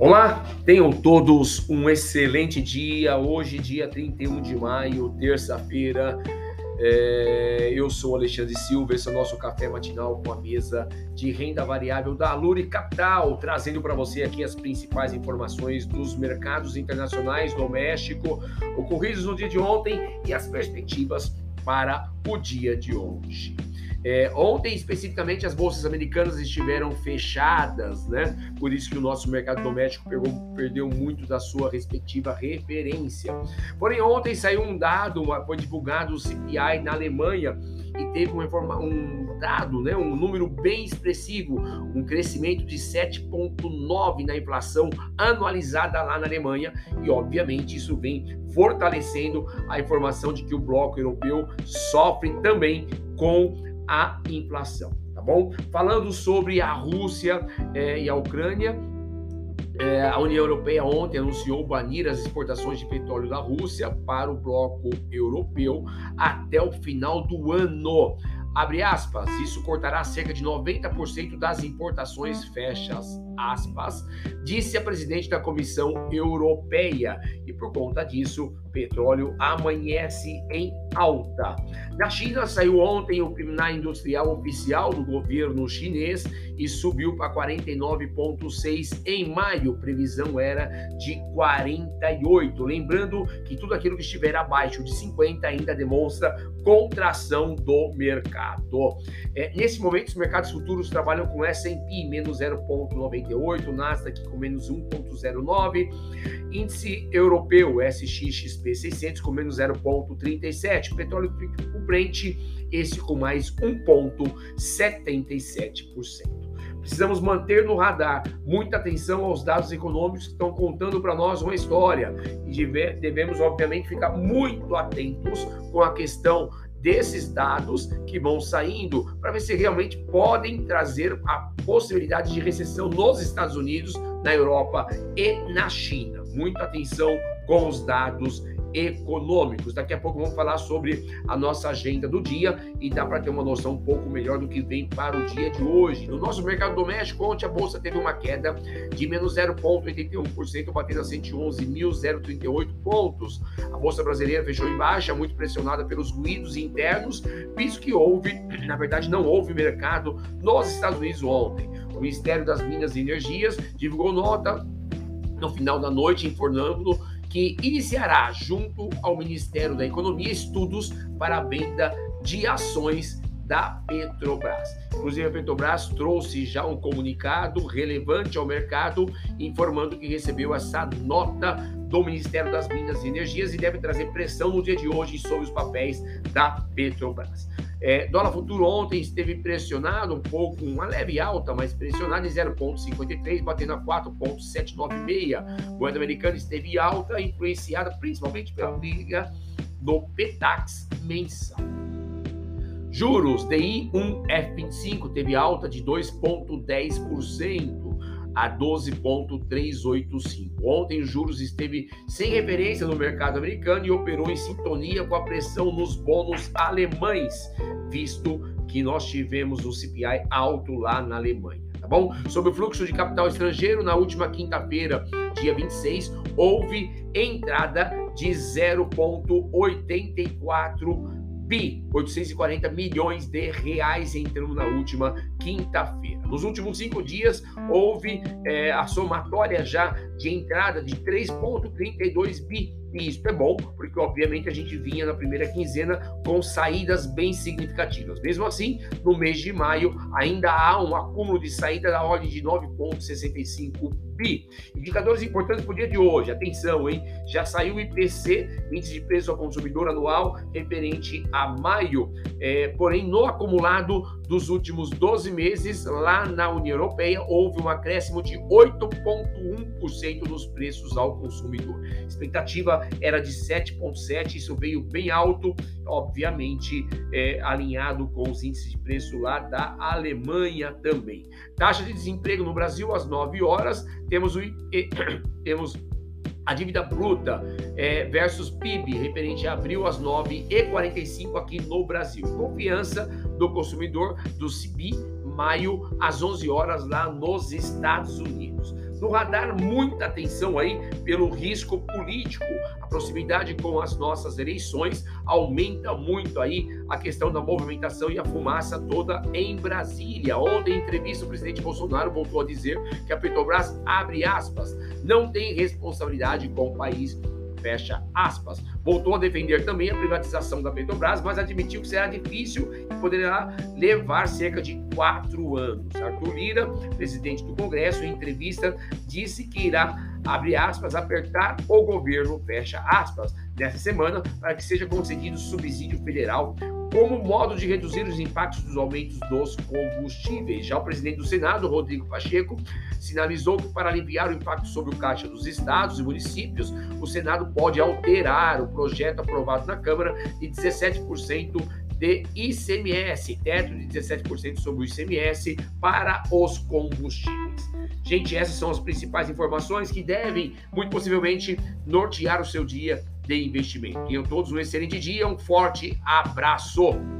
Olá, tenham todos um excelente dia. Hoje, dia 31 de maio, terça-feira. É, eu sou Alexandre Silva, esse é o nosso café matinal com a mesa de renda variável da Luri Capital, trazendo para você aqui as principais informações dos mercados internacionais, doméstico, ocorridos no dia de ontem e as perspectivas para o dia de hoje. É, ontem, especificamente, as bolsas americanas estiveram fechadas, né? Por isso que o nosso mercado doméstico pegou, perdeu muito da sua respectiva referência. Porém, ontem saiu um dado, foi divulgado o CPI na Alemanha e teve um, um dado, né, um número bem expressivo, um crescimento de 7,9 na inflação anualizada lá na Alemanha, e obviamente isso vem fortalecendo a informação de que o bloco europeu sofre também com a inflação, tá bom? Falando sobre a Rússia é, e a Ucrânia, é, a União Europeia ontem anunciou banir as exportações de petróleo da Rússia para o bloco europeu até o final do ano. Abre aspas, isso cortará cerca de 90% das importações, fecha aspas, disse a presidente da Comissão Europeia. E por conta disso, petróleo amanhece em alta. Na China, saiu ontem o PMI industrial oficial do governo chinês e subiu para 49,6 em maio. Previsão era de 48. Lembrando que tudo aquilo que estiver abaixo de 50 ainda demonstra contração do mercado. É, nesse momento, os mercados futuros trabalham com S&P menos 0,98, Nasdaq com menos 1,09, índice europeu SXXP 600 com menos 0,37, petróleo o Brent, esse com mais 1,77%. Precisamos manter no radar muita atenção aos dados econômicos que estão contando para nós uma história e devemos, obviamente, ficar muito atentos com a questão desses dados que vão saindo para ver se realmente podem trazer a possibilidade de recessão nos Estados Unidos, na Europa e na China. Muita atenção com os dados econômicos. Daqui a pouco vamos falar sobre a nossa agenda do dia e dá para ter uma noção um pouco melhor do que vem para o dia de hoje. No nosso mercado doméstico, ontem a bolsa teve uma queda de menos 0,81%, batendo a 111.038 pontos. A bolsa brasileira fechou em baixa, muito pressionada pelos ruídos internos, visto que houve, na verdade, não houve mercado nos Estados Unidos ontem. O Ministério das Minas e Energias divulgou nota no final da noite informando que iniciará, junto ao Ministério da Economia, estudos para a venda de ações da Petrobras. Inclusive, a Petrobras trouxe já um comunicado relevante ao mercado, informando que recebeu essa nota do Ministério das Minas e Energias e deve trazer pressão no dia de hoje sobre os papéis da Petrobras. É, dólar futuro ontem esteve pressionado um pouco, uma leve alta, mas pressionado em 0,53, batendo a 4,796. Moeda americana esteve alta, influenciada principalmente pela briga do PETAX mensal. Juros DI 1F25 teve alta de 2,10% a 12,385. Ontem, os juros esteve sem referência no mercado americano e operou em sintonia com a pressão nos bônus alemães, visto que nós tivemos o CPI alto lá na Alemanha. Tá bom? Sobre o fluxo de capital estrangeiro, na última quinta-feira, dia 26, houve entrada de 0,84 bi, 840 milhões de reais entrando na última quinta-feira. Nos últimos cinco dias, houve é, a somatória já de entrada de 3,32 bi e isso é bom, porque obviamente a gente vinha na primeira quinzena com saídas bem significativas. Mesmo assim, no mês de maio ainda há um acúmulo de saída da ordem de 9,65 bi. Indicadores importantes para o dia de hoje. Atenção, hein? Já saiu o IPC, índice de preço ao consumidor anual, referente a maio. É, porém, no acumulado dos últimos 12 meses, lá na União Europeia, houve um acréscimo de 8,1% nos preços ao consumidor. A expectativa era de 7,7%, isso veio bem alto, obviamente é, alinhado com os índices de preço lá da Alemanha também. Taxa de desemprego no Brasil às 9 horas, temos o temos a dívida bruta é, versus PIB, referente a abril às 9h45 aqui no Brasil. Confiança do consumidor do CIBI, maio às 11 horas lá nos Estados Unidos. no radar muita atenção aí pelo risco político. A proximidade com as nossas eleições aumenta muito aí a questão da movimentação e a fumaça toda em Brasília. Ontem, em entrevista, o presidente Bolsonaro voltou a dizer que a Petrobras, abre aspas, não tem responsabilidade com o país fecha aspas. Voltou a defender também a privatização da Petrobras, mas admitiu que será difícil e poderá levar cerca de quatro anos. Arthur Lira, presidente do Congresso, em entrevista, disse que irá, abre aspas, apertar o governo, fecha aspas, nessa semana para que seja concedido subsídio federal como modo de reduzir os impactos dos aumentos dos combustíveis. Já o presidente do Senado, Rodrigo Pacheco, sinalizou que para aliviar o impacto sobre o caixa dos estados e municípios, o Senado pode alterar o projeto aprovado na Câmara de 17% de ICMS, teto de 17% sobre o ICMS para os combustíveis. Gente, essas são as principais informações que devem, muito possivelmente, nortear o seu dia de investimento. Tenham todos um excelente dia, um forte abraço!